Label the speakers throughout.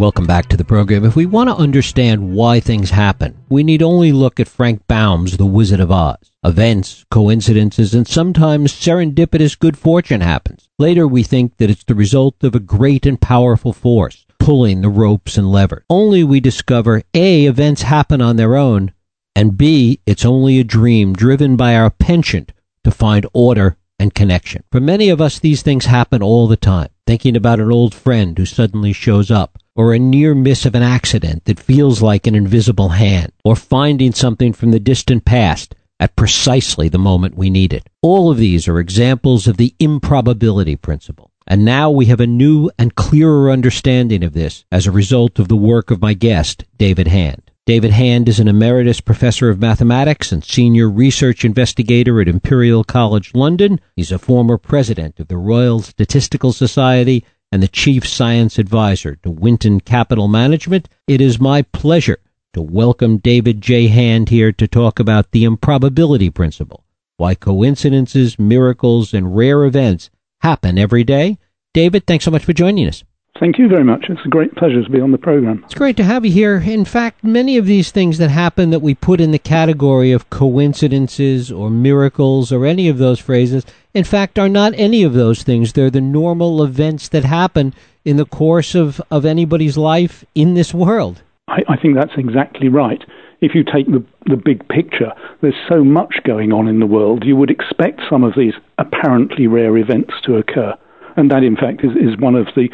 Speaker 1: Welcome back to the program. If we want to understand why things happen, we need only look at Frank Baum's The Wizard of Oz. Events, coincidences, and sometimes serendipitous good fortune happens. Later we think that it's the result of a great and powerful force pulling the ropes and levers. Only we discover A, events happen on their own, and B, it's only a dream driven by our penchant to find order and connection. For many of us, these things happen all the time. Thinking about an old friend who suddenly shows up, or a near miss of an accident that feels like an invisible hand, or finding something from the distant past at precisely the moment we need it. All of these are examples of the improbability principle. And now we have a new and clearer understanding of this as a result of the work of my guest, David Hand. David Hand is an emeritus professor of mathematics and senior research investigator at Imperial College London. He's a former president of the Royal Statistical Society and the chief science advisor to Winton Capital Management. It is my pleasure to welcome David J. Hand here to talk about the improbability principle, why coincidences, miracles, and rare events happen every day. David, thanks so much for joining us.
Speaker 2: Thank you very much. It's a great pleasure to be on the program.
Speaker 1: It's great to have you here. In fact, many of these things that happen that we put in the category of coincidences or miracles or any of those phrases, in fact, are not any of those things. They're the normal events that happen in the course of, of anybody's life in this world.
Speaker 2: I, I think that's exactly right. If you take the, the big picture, there's so much going on in the world, you would expect some of these apparently rare events to occur. And that, in fact, is, is one of the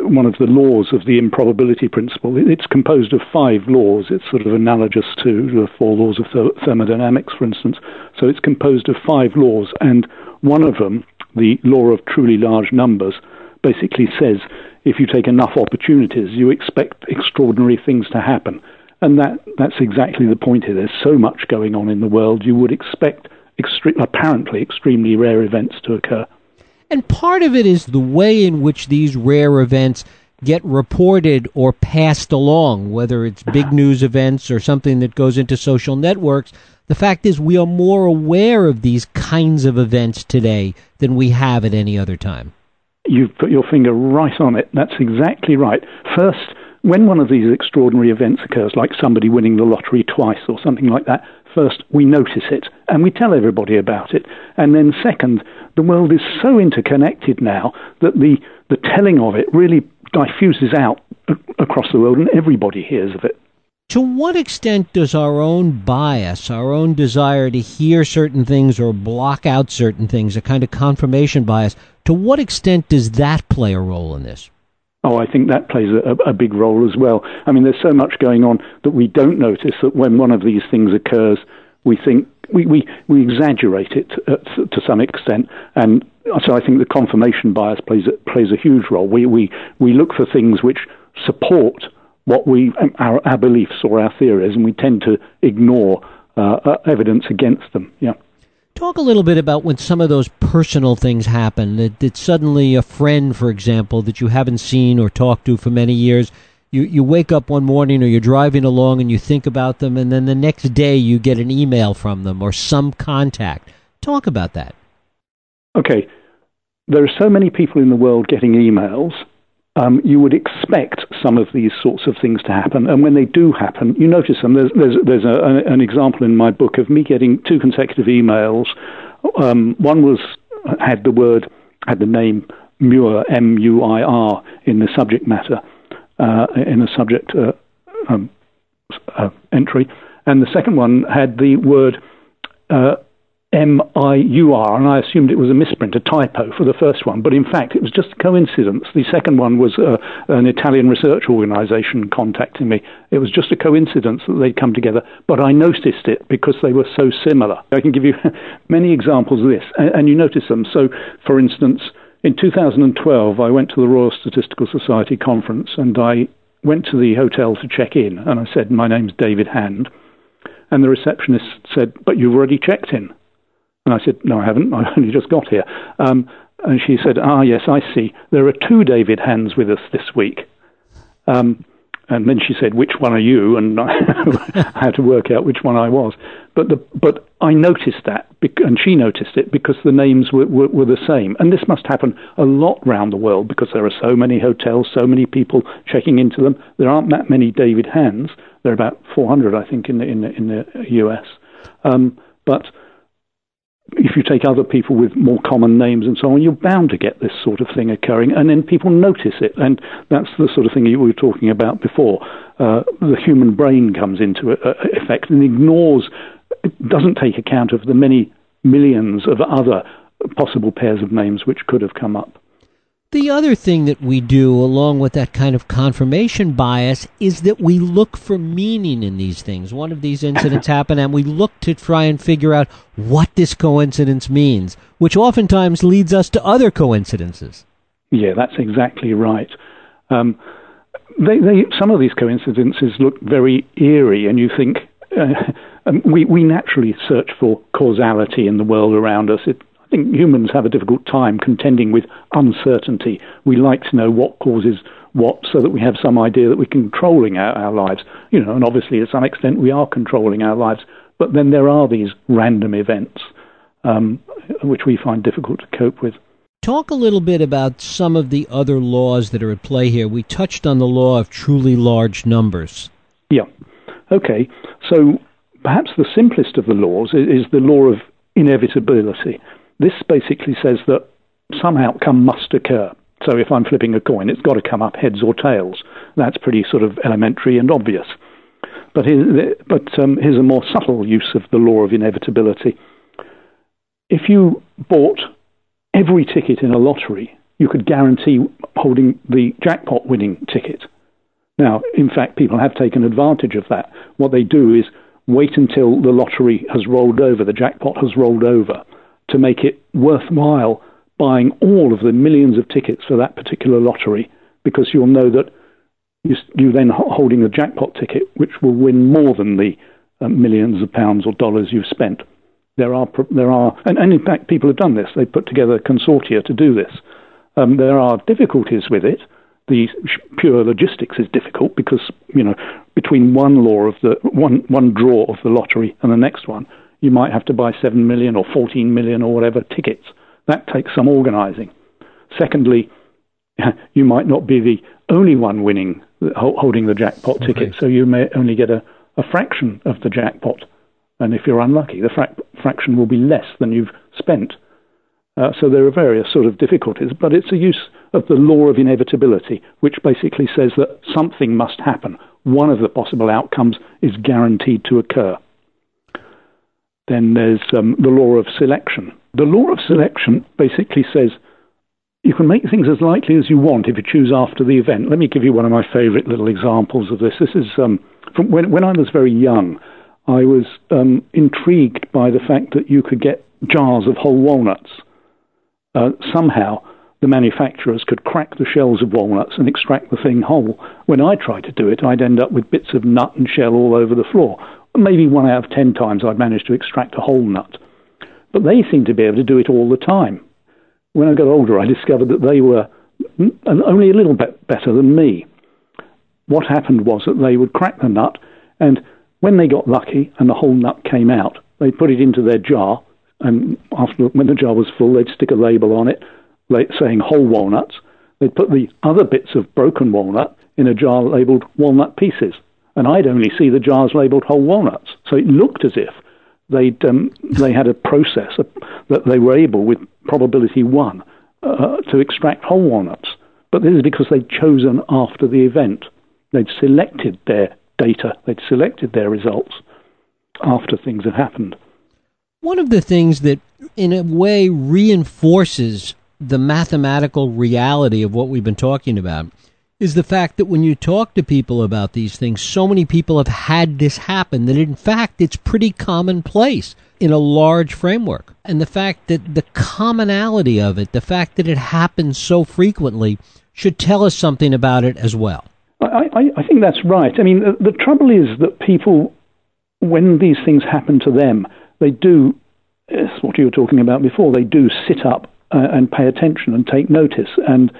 Speaker 2: one of the laws of the improbability principle. It's composed of five laws. It's sort of analogous to the four laws of thermodynamics, for instance. So it's composed of five laws, and one of them, the law of truly large numbers, basically says if you take enough opportunities, you expect extraordinary things to happen. And that, that's exactly the point here. There's so much going on in the world, you would expect extre- apparently extremely rare events to occur.
Speaker 1: And part of it is the way in which these rare events get reported or passed along, whether it's big news events or something that goes into social networks. The fact is, we are more aware of these kinds of events today than we have at any other time.
Speaker 2: You've put your finger right on it. That's exactly right. First, when one of these extraordinary events occurs, like somebody winning the lottery twice or something like that, first we notice it and we tell everybody about it. And then, second, the world is so interconnected now that the, the telling of it really diffuses out across the world and everybody hears of it.
Speaker 1: To what extent does our own bias, our own desire to hear certain things or block out certain things, a kind of confirmation bias, to what extent does that play a role in this?
Speaker 2: Oh, I think that plays a, a, big role as well. I mean, there's so much going on that we don't notice that when one of these things occurs, we think we, we, we exaggerate it to, to some extent. And so I think the confirmation bias plays plays a huge role. We, we, we look for things which support what we our, our beliefs or our theories, and we tend to ignore uh, uh, evidence against them. Yeah.
Speaker 1: Talk a little bit about when some of those personal things happen. That, that suddenly a friend, for example, that you haven't seen or talked to for many years, you, you wake up one morning or you're driving along and you think about them, and then the next day you get an email from them or some contact. Talk about that.
Speaker 2: Okay. There are so many people in the world getting emails um, you would expect some of these sorts of things to happen. And when they do happen, you notice them. There's, there's, there's a, an example in my book of me getting two consecutive emails. Um, one was had the word, had the name Muir, M U I R, in the subject matter, in the subject uh, um, uh, entry. And the second one had the word uh, M I U R, and I assumed it was a misprint, a typo for the first one, but in fact it was just coincidence. The second one was uh, an Italian research organization contacting me. It was just a coincidence that they'd come together, but I noticed it because they were so similar. I can give you many examples of this, and, and you notice them. So, for instance, in 2012, I went to the Royal Statistical Society conference and I went to the hotel to check in, and I said, My name's David Hand. And the receptionist said, But you've already checked in. And I said, No, I haven't. I only just got here. Um, and she said, Ah, yes, I see. There are two David Hands with us this week. Um, and then she said, "Which one are you?" And I had to work out which one I was. But the but I noticed that, and she noticed it because the names were, were, were, the same. And this must happen a lot around the world because there are so many hotels, so many people checking into them. There aren't that many David Hands. There are about 400, I think, in the, in the, in the US. Um, but if you take other people with more common names and so on, you're bound to get this sort of thing occurring, and then people notice it. And that's the sort of thing you were talking about before. Uh, the human brain comes into effect and ignores doesn't take account of the many millions of other possible pairs of names which could have come up.
Speaker 1: The other thing that we do, along with that kind of confirmation bias, is that we look for meaning in these things. One of these incidents happened, and we look to try and figure out what this coincidence means, which oftentimes leads us to other coincidences.
Speaker 2: Yeah, that's exactly right. Um, they, they, some of these coincidences look very eerie, and you think, uh, um, we, we naturally search for causality in the world around us. It, I think humans have a difficult time contending with uncertainty. We like to know what causes what so that we have some idea that we're controlling our, our lives. You know, and obviously to some extent we are controlling our lives, but then there are these random events um, which we find difficult to cope with.
Speaker 1: Talk a little bit about some of the other laws that are at play here. We touched on the law of truly large numbers.
Speaker 2: Yeah. Okay. So perhaps the simplest of the laws is, the law of inevitability. This basically says that some outcome must occur. So if I'm flipping a coin, it's got to come up heads or tails. That's pretty sort of elementary and obvious. But, here, but um, here's a more subtle use of the law of inevitability. If you bought every ticket in a lottery, you could guarantee holding the jackpot winning ticket. Now, in fact, people have taken advantage of that. What they do is wait until the lottery has rolled over, the jackpot has rolled over, to make it worthwhile buying all of the millions of tickets for that particular lottery, because you'll know that you're then holding a jackpot ticket, which will win more than the uh, millions of pounds or dollars you've spent. There are, there are, and, and in fact, people have done this. They've put together consortia to do this. Um, there are difficulties with it the pure logistics is difficult because you know between one law of the one one draw of the lottery and the next one, you might have to buy seven million or fourteen million or whatever tickets. That takes some organising. Secondly, you might not be the only one winning holding the jackpot okay. ticket, so you may only get a, a fraction of the jackpot. And if you're unlucky, the fra- fraction will be less than you've spent. Uh, so there are various sort of difficulties, but it's a use of the law of inevitability, which basically says that something must happen. One of the possible outcomes is guaranteed to occur. Then there's um, the law of selection. The law of selection basically says you can make things as likely as you want if you choose after the event. Let me give you one of my favorite little examples of this. This is um, from when, when I was very young. I was um, intrigued by the fact that you could get jars of whole walnuts uh, somehow the manufacturers could crack the shells of walnuts and extract the thing whole. When I tried to do it, I'd end up with bits of nut and shell all over the floor. Maybe one out of ten times I'd manage to extract a whole nut. But they seemed to be able to do it all the time. When I got older, I discovered that they were only a little bit better than me. What happened was that they would crack the nut, and when they got lucky and the whole nut came out, they'd put it into their jar, and after when the jar was full, they'd stick a label on it saying whole walnuts. They'd put the other bits of broken walnut in a jar labeled walnut pieces, and I'd only see the jars labeled whole walnuts. So it looked as if they'd um, they had a process that they were able, with probability one, uh, to extract whole walnuts. But this is because they'd chosen after the event. They'd selected their data, they'd selected their results after things had happened.
Speaker 1: One of the things that, in a way, reinforces the mathematical reality of what we've been talking about is the fact that when you talk to people about these things, so many people have had this happen that in fact it's pretty commonplace in a large framework. And the fact that the commonality of it, the fact that it happens so frequently, should tell us something about it as well.
Speaker 2: I, I, I think that's right. I mean, the, the trouble is that people, when these things happen to them, they do, as what you were talking about before, they do sit up uh, and pay attention and take notice and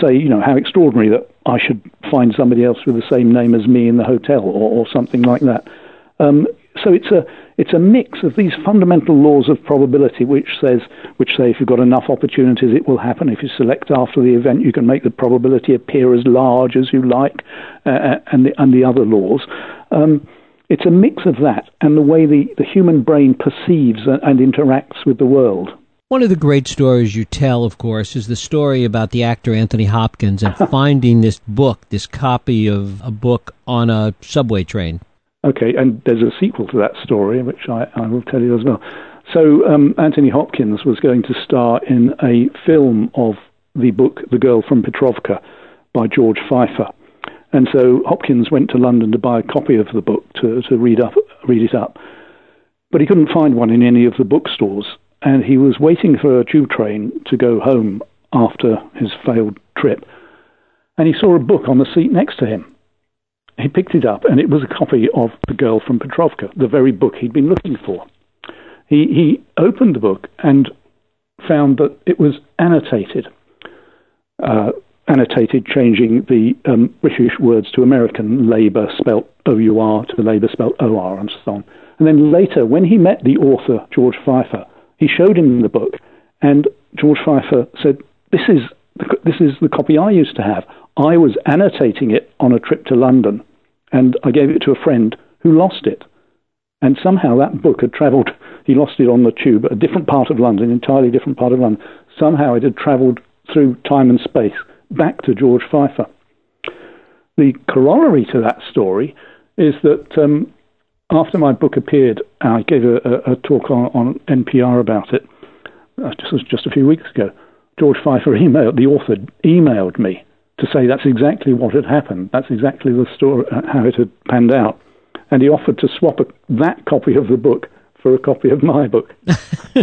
Speaker 2: say, you know, how extraordinary that I should find somebody else with the same name as me in the hotel or, or something like that. Um, so it's a it's a mix of these fundamental laws of probability, which says, which say if you've got enough opportunities, it will happen. If you select after the event, you can make the probability appear as large as you like, uh, uh and the and the other laws. Um, it's a mix of that and the way the, the human brain perceives and interacts with the world.
Speaker 1: One of the great stories you tell, of course, is the story about the actor Anthony Hopkins and finding this book, this copy of a book on a subway train.
Speaker 2: Okay, and there's a sequel to that story, which I, I will tell you as well. So um, Anthony Hopkins was going to star in a film of the book The Girl from Petrovka by George Feifer. And so Hopkins went to London to buy a copy of the book to, to read, up, read it up. But he couldn't find one in any of the bookstores. And he was waiting for a tube train to go home after his failed trip. And he saw a book on the seat next to him he picked it up, and it was a copy of The Girl from Petrovka, the very book he'd been looking for. He, he opened the book and found that it was annotated, uh, annotated, changing the um, British words to American, Labour spelt O-U-R to the Labour spelt O-R, and so on. And then later, when he met the author, George Feifer, he showed him the book, and George Feifer said, this is, the, this is the copy I used to have. I was annotating it on a trip to London, and I gave it to a friend who lost it. And somehow that book had travelled, he lost it on the tube, a different part of London, an entirely different part of London. Somehow it had travelled through time and space back to George Feifer. The corollary to that story is that um, after my book appeared, I gave a, a, a talk on, on, NPR about it. Uh, just, just a few weeks ago. George Feifer emailed the author emailed me to say that's exactly what had happened. That's exactly the story, uh, how it had panned out. And he offered to swap a, that copy of the book for a copy of my book.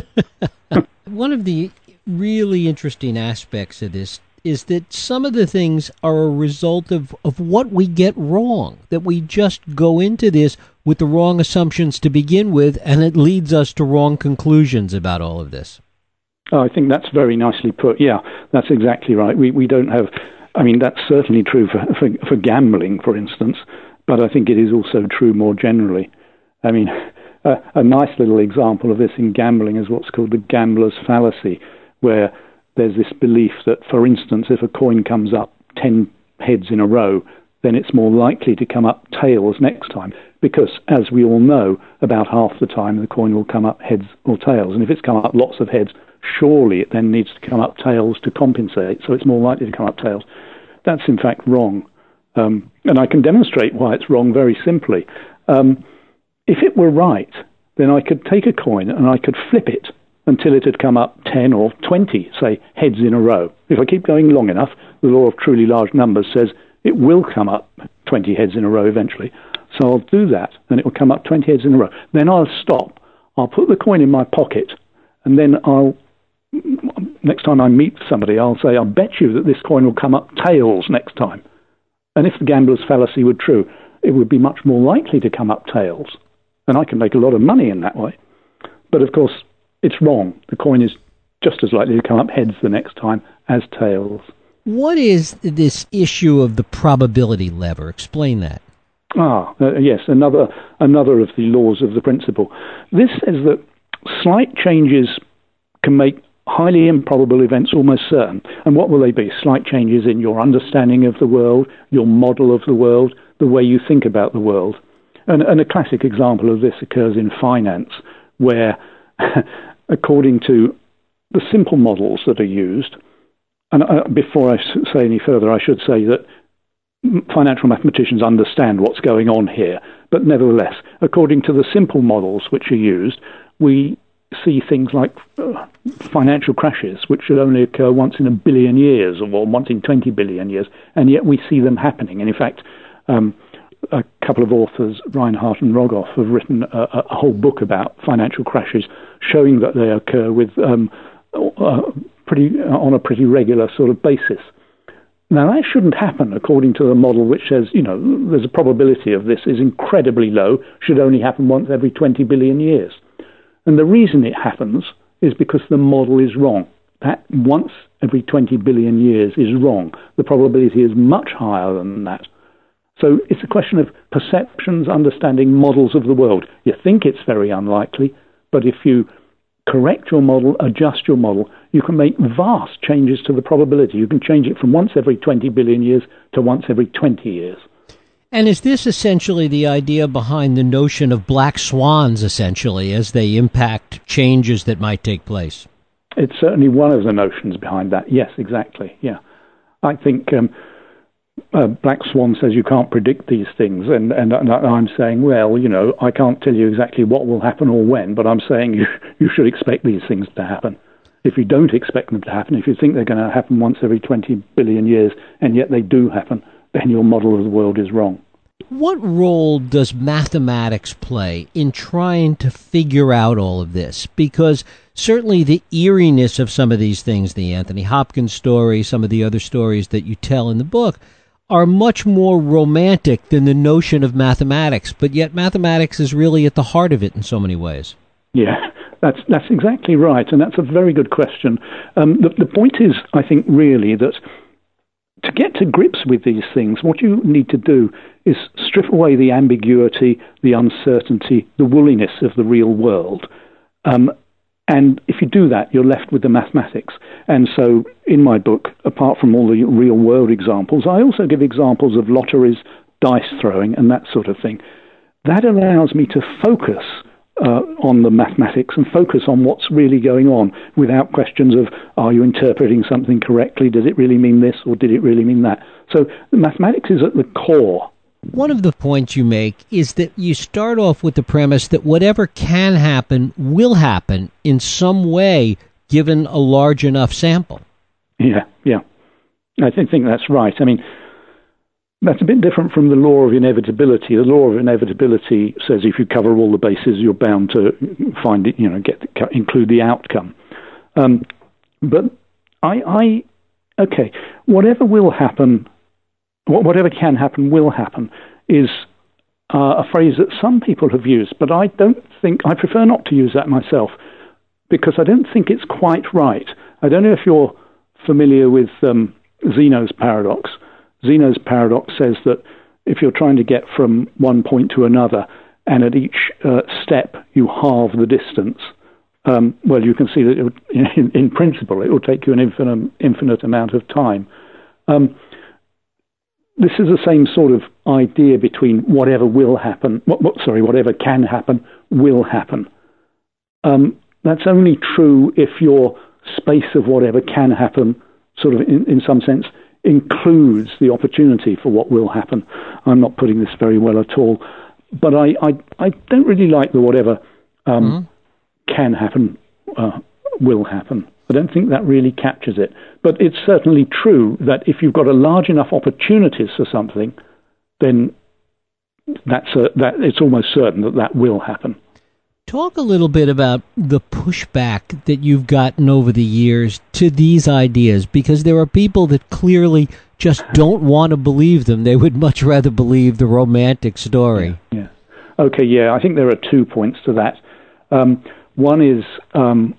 Speaker 1: One of the really interesting aspects of this is that some of the things are a result of, of what we get wrong, that we just go into this with the wrong assumptions to begin with, and it leads us to wrong conclusions about all of this.
Speaker 2: Oh, I think that's very nicely put. Yeah, that's exactly right. We we don't have I mean, that's certainly true for, for, for gambling, for instance, but I think it is also true more generally. I mean, a, a nice little example of this in gambling is what's called the gambler's fallacy, where there's this belief that, for instance, if a coin comes up 10 heads in a row, then it's more likely to come up tails next time. Because, as we all know, about half the time the coin will come up heads or tails. And if it's come up lots of heads, surely it then needs to come up tails to compensate, so it's more likely to come up tails. That's in fact wrong. Um, and I can demonstrate why it's wrong very simply. Um, if it were right, then I could take a coin and I could flip it until it had come up 10 or 20, say, heads in a row. If I keep going long enough, the law of truly large numbers says it will come up 20 heads in a row eventually. So I'll do that, and it will come up 20 heads in a row. Then I'll stop. I'll put the coin in my pocket, and then I'll next time I meet somebody, I'll say, I'll bet you that this coin will come up tails next time. And if the gambler's fallacy were true, it would be much more likely to come up tails. And I can make a lot of money in that way. But of course, it's wrong. The coin is just as likely to come up heads the next time as tails.
Speaker 1: What is this issue of the probability lever? Explain that.
Speaker 2: Ah, uh, yes, another another of the laws of the principle. This says that slight changes can make highly improbable events almost certain. And what will they be? Slight changes in your understanding of the world, your model of the world, the way you think about the world. And, and a classic example of this occurs in finance, where, according to the simple models that are used, and uh, before I say any further, I should say that financial mathematicians understand what's going on here. But nevertheless, according to the simple models which are used, we see things like uh, financial crashes, which should only occur once in a billion years or once in 20 billion years, and yet we see them happening. And in fact, um, a couple of authors, Reinhart and Rogoff, have written a, a, whole book about financial crashes, showing that they occur with um, uh, pretty on a pretty regular sort of basis. Now that shouldn't happen according to the model which says, you know, there's a probability of this is incredibly low, should only happen once every 20 billion years. And the reason it happens is because the model is wrong. That once every 20 billion years is wrong. The probability is much higher than that. So it's a question of perceptions, understanding models of the world. You think it's very unlikely, but if you correct your model, adjust your model, you can make vast changes to the probability. You can change it from once every 20 billion years to once every 20 years.
Speaker 1: And is this essentially the idea behind the notion of black swans, essentially, as they impact changes that might take place?
Speaker 2: It's certainly one of the notions behind that. Yes, exactly. Yeah. I think um, uh, Black Swan says you can't predict these things, and, and, and I'm saying, well, you know, I can't tell you exactly what will happen or when, but I'm saying you, you should expect these things to happen. If you don't expect them to happen, if you think they're going to happen once every 20 billion years, and yet they do happen, then your model of the world is wrong.
Speaker 1: What role does mathematics play in trying to figure out all of this? Because certainly the eeriness of some of these things, the Anthony Hopkins story, some of the other stories that you tell in the book, are much more romantic than the notion of mathematics, but yet mathematics is really at the heart of it in so many ways.
Speaker 2: Yeah, that's that's exactly right, and that's a very good question. Um, the, the point is, I think, really that to get to grips with these things, what you need to do is strip away the ambiguity, the uncertainty, the woolliness of the real world. Um, and if you do that, you're left with the mathematics. And so, in my book, apart from all the real world examples, I also give examples of lotteries, dice throwing, and that sort of thing. That allows me to focus uh, on the mathematics and focus on what's really going on without questions of are you interpreting something correctly? Does it really mean this or did it really mean that? So the mathematics is at the core.
Speaker 1: One of the points you make is that you start off with the premise that whatever can happen will happen in some way given a large enough sample.
Speaker 2: Yeah, yeah. I think that's right. I mean, that's a bit different from the law of inevitability. The law of inevitability says if you cover all the bases, you're bound to find it, you know, get include the outcome. Um, but I, I, okay, whatever will happen, whatever can happen will happen, is uh, a phrase that some people have used, but I don't think I prefer not to use that myself because I don't think it's quite right. I don't know if you're familiar with um, Zeno's paradox Zeno's paradox says that if you're trying to get from one point to another, and at each uh, step you halve the distance, um, well, you can see that would, in, in, principle it will take you an infinite, infinite amount of time. Um, this is the same sort of idea between whatever will happen, what, what, sorry, whatever can happen will happen. Um, that's only true if your space of whatever can happen, sort of in, in some sense, includes the opportunity for what will happen. I'm not putting this very well at all, but I, I, I don't really like the whatever um, mm-hmm. can happen uh, will happen. I don't think that really captures it. But it's certainly true that if you've got a large enough opportunities for something, then that's a, that it's almost certain that that will happen.
Speaker 1: Talk a little bit about the pushback that you've gotten over the years to these ideas, because there are people that clearly just don't want to believe them. They would much rather believe the romantic story.
Speaker 2: Yeah. yeah. Okay, yeah, I think there are two points to that. Um, one is um,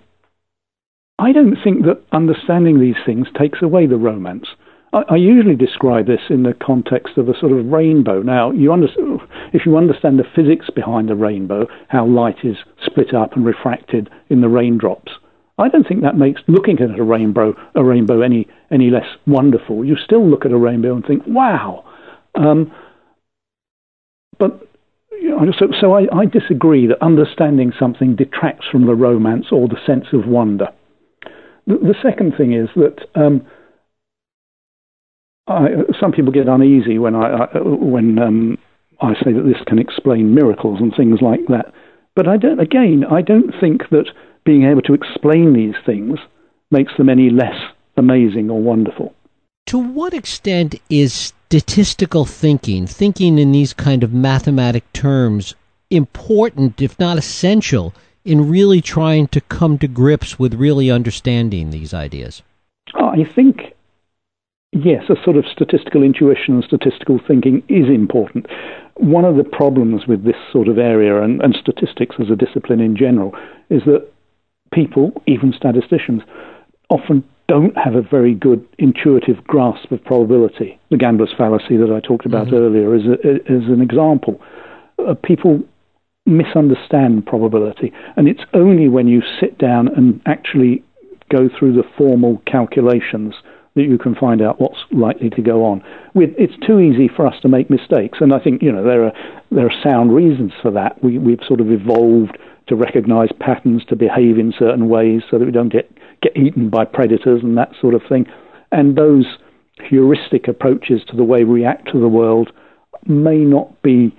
Speaker 2: I don't think that understanding these things takes away the romance. I, I, usually describe this in the context of a sort of rainbow. Now, you understand, if you understand the physics behind the rainbow, how light is split up and refracted in the raindrops, I don't think that makes looking at a rainbow a rainbow any any less wonderful. You still look at a rainbow and think, "Wow!" Um, but you know, so, so I, I, disagree that understanding something detracts from the romance or the sense of wonder. The, second thing is that um, I, some people get uneasy when I, I when um, I say that this can explain miracles and things like that. But I don't. Again, I don't think that being able to explain these things makes them any less amazing or wonderful.
Speaker 1: To what extent is statistical thinking, thinking in these kind of mathematic terms, important, if not essential, in really trying to come to grips with really understanding these ideas?
Speaker 2: I think yes, a sort of statistical intuition and statistical thinking is important. One of the problems with this sort of area and, and statistics as a discipline in general is that people, even statisticians, often don't have a very good intuitive grasp of probability. The gambler's fallacy that I talked about mm-hmm. earlier is, a, is an example. Uh, people misunderstand probability, and it's only when you sit down and actually go through the formal calculations that you can find out what's likely to go on. it's too easy for us to make mistakes, and I think you know there are there are sound reasons for that. We, we've sort of evolved to recognise patterns, to behave in certain ways, so that we don't get get eaten by predators and that sort of thing. And those heuristic approaches to the way we react to the world may not be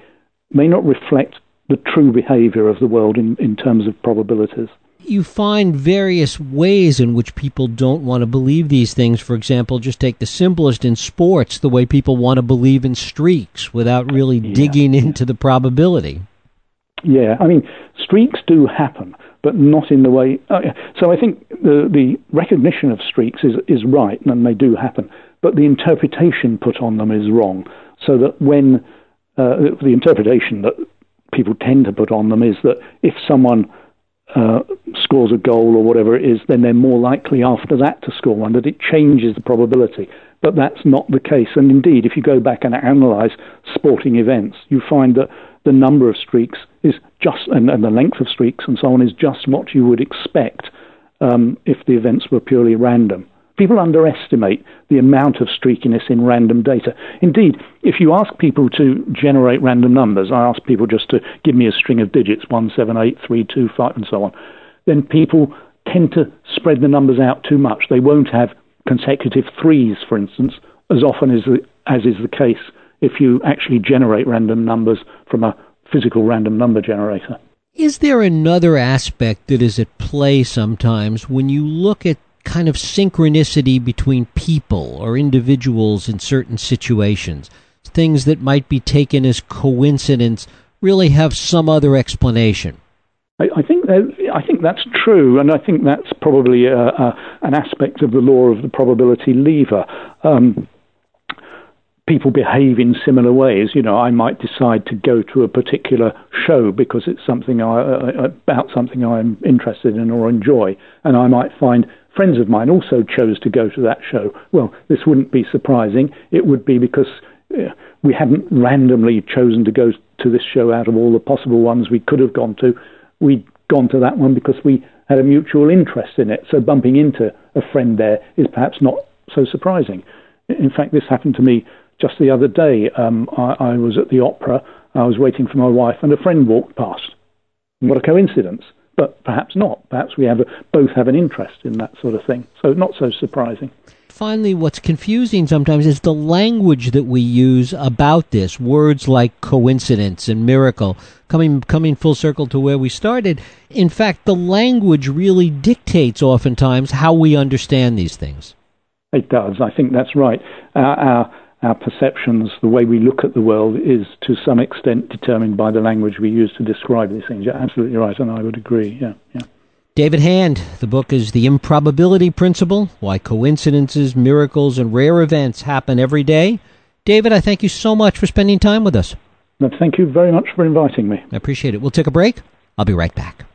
Speaker 2: may not reflect the true behaviour of the world in, in terms of probabilities
Speaker 1: you find various ways in which people don't want to believe these things. For example, just take the simplest in sports, the way people want to believe in streaks without really yeah. digging into the probability.
Speaker 2: Yeah, I mean, streaks do happen, but not in the way. Uh, so I think the, the recognition of streaks is, is right, and they do happen, but the interpretation put on them is wrong. So that when uh, the interpretation that people tend to put on them is that if someone uh, scores a goal or whatever it is, then they're more likely after that to score one, that it changes the probability. But that's not the case. And indeed, if you go back and analyse sporting events, you find that the number of streaks is just, and, and the length of streaks and so on is just what you would expect um, if the events were purely random. People underestimate the amount of streakiness in random data. Indeed, if you ask people to generate random numbers, I ask people just to give me a string of digits, 1, 7, 8, 3, 2, 5, and so on, then people tend to spread the numbers out too much. They won't have consecutive threes, for instance, as often as, as is the case if you actually generate random numbers from a physical random number generator.
Speaker 1: Is there another aspect that is at play sometimes when you look at kind of synchronicity between people or individuals in certain situations. Things that might be taken as coincidence really have some other explanation.
Speaker 2: I, I think that, I think that's true, and I think that's probably a, a, an aspect of the law of the probability lever. Um, people behave in similar ways. You know, I might decide to go to a particular show because it's something I, uh, about something I'm interested in or enjoy, and I might find friends of mine also chose to go to that show. Well, this wouldn't be surprising. It would be because uh, we hadn't randomly chosen to go to this show out of all the possible ones we could have gone to. We'd gone to that one because we had a mutual interest in it. So bumping into a friend there is perhaps not so surprising. In fact, this happened to me just the other day. Um, I, I was at the opera. I was waiting for my wife, and a friend walked past. What a coincidence! But perhaps not. Perhaps we have a, both have an interest in that sort of thing. So not so surprising.
Speaker 1: Finally, what's confusing sometimes is the language that we use about this. Words like coincidence and miracle, coming coming full circle to where we started. In fact, the language really dictates oftentimes how we understand these things.
Speaker 2: It does. I think that's right. Uh, our our perceptions, the way we look at the world, is to some extent determined by the language we use to describe these things. You're absolutely right, and I would agree. Yeah, yeah.
Speaker 1: David Hand, the book is The Improbability Principle Why Coincidences, Miracles, and Rare Events Happen Every Day. David, I thank you so much for spending time with us.
Speaker 2: No, thank you very much for inviting me.
Speaker 1: I appreciate it. We'll take a break. I'll be right back.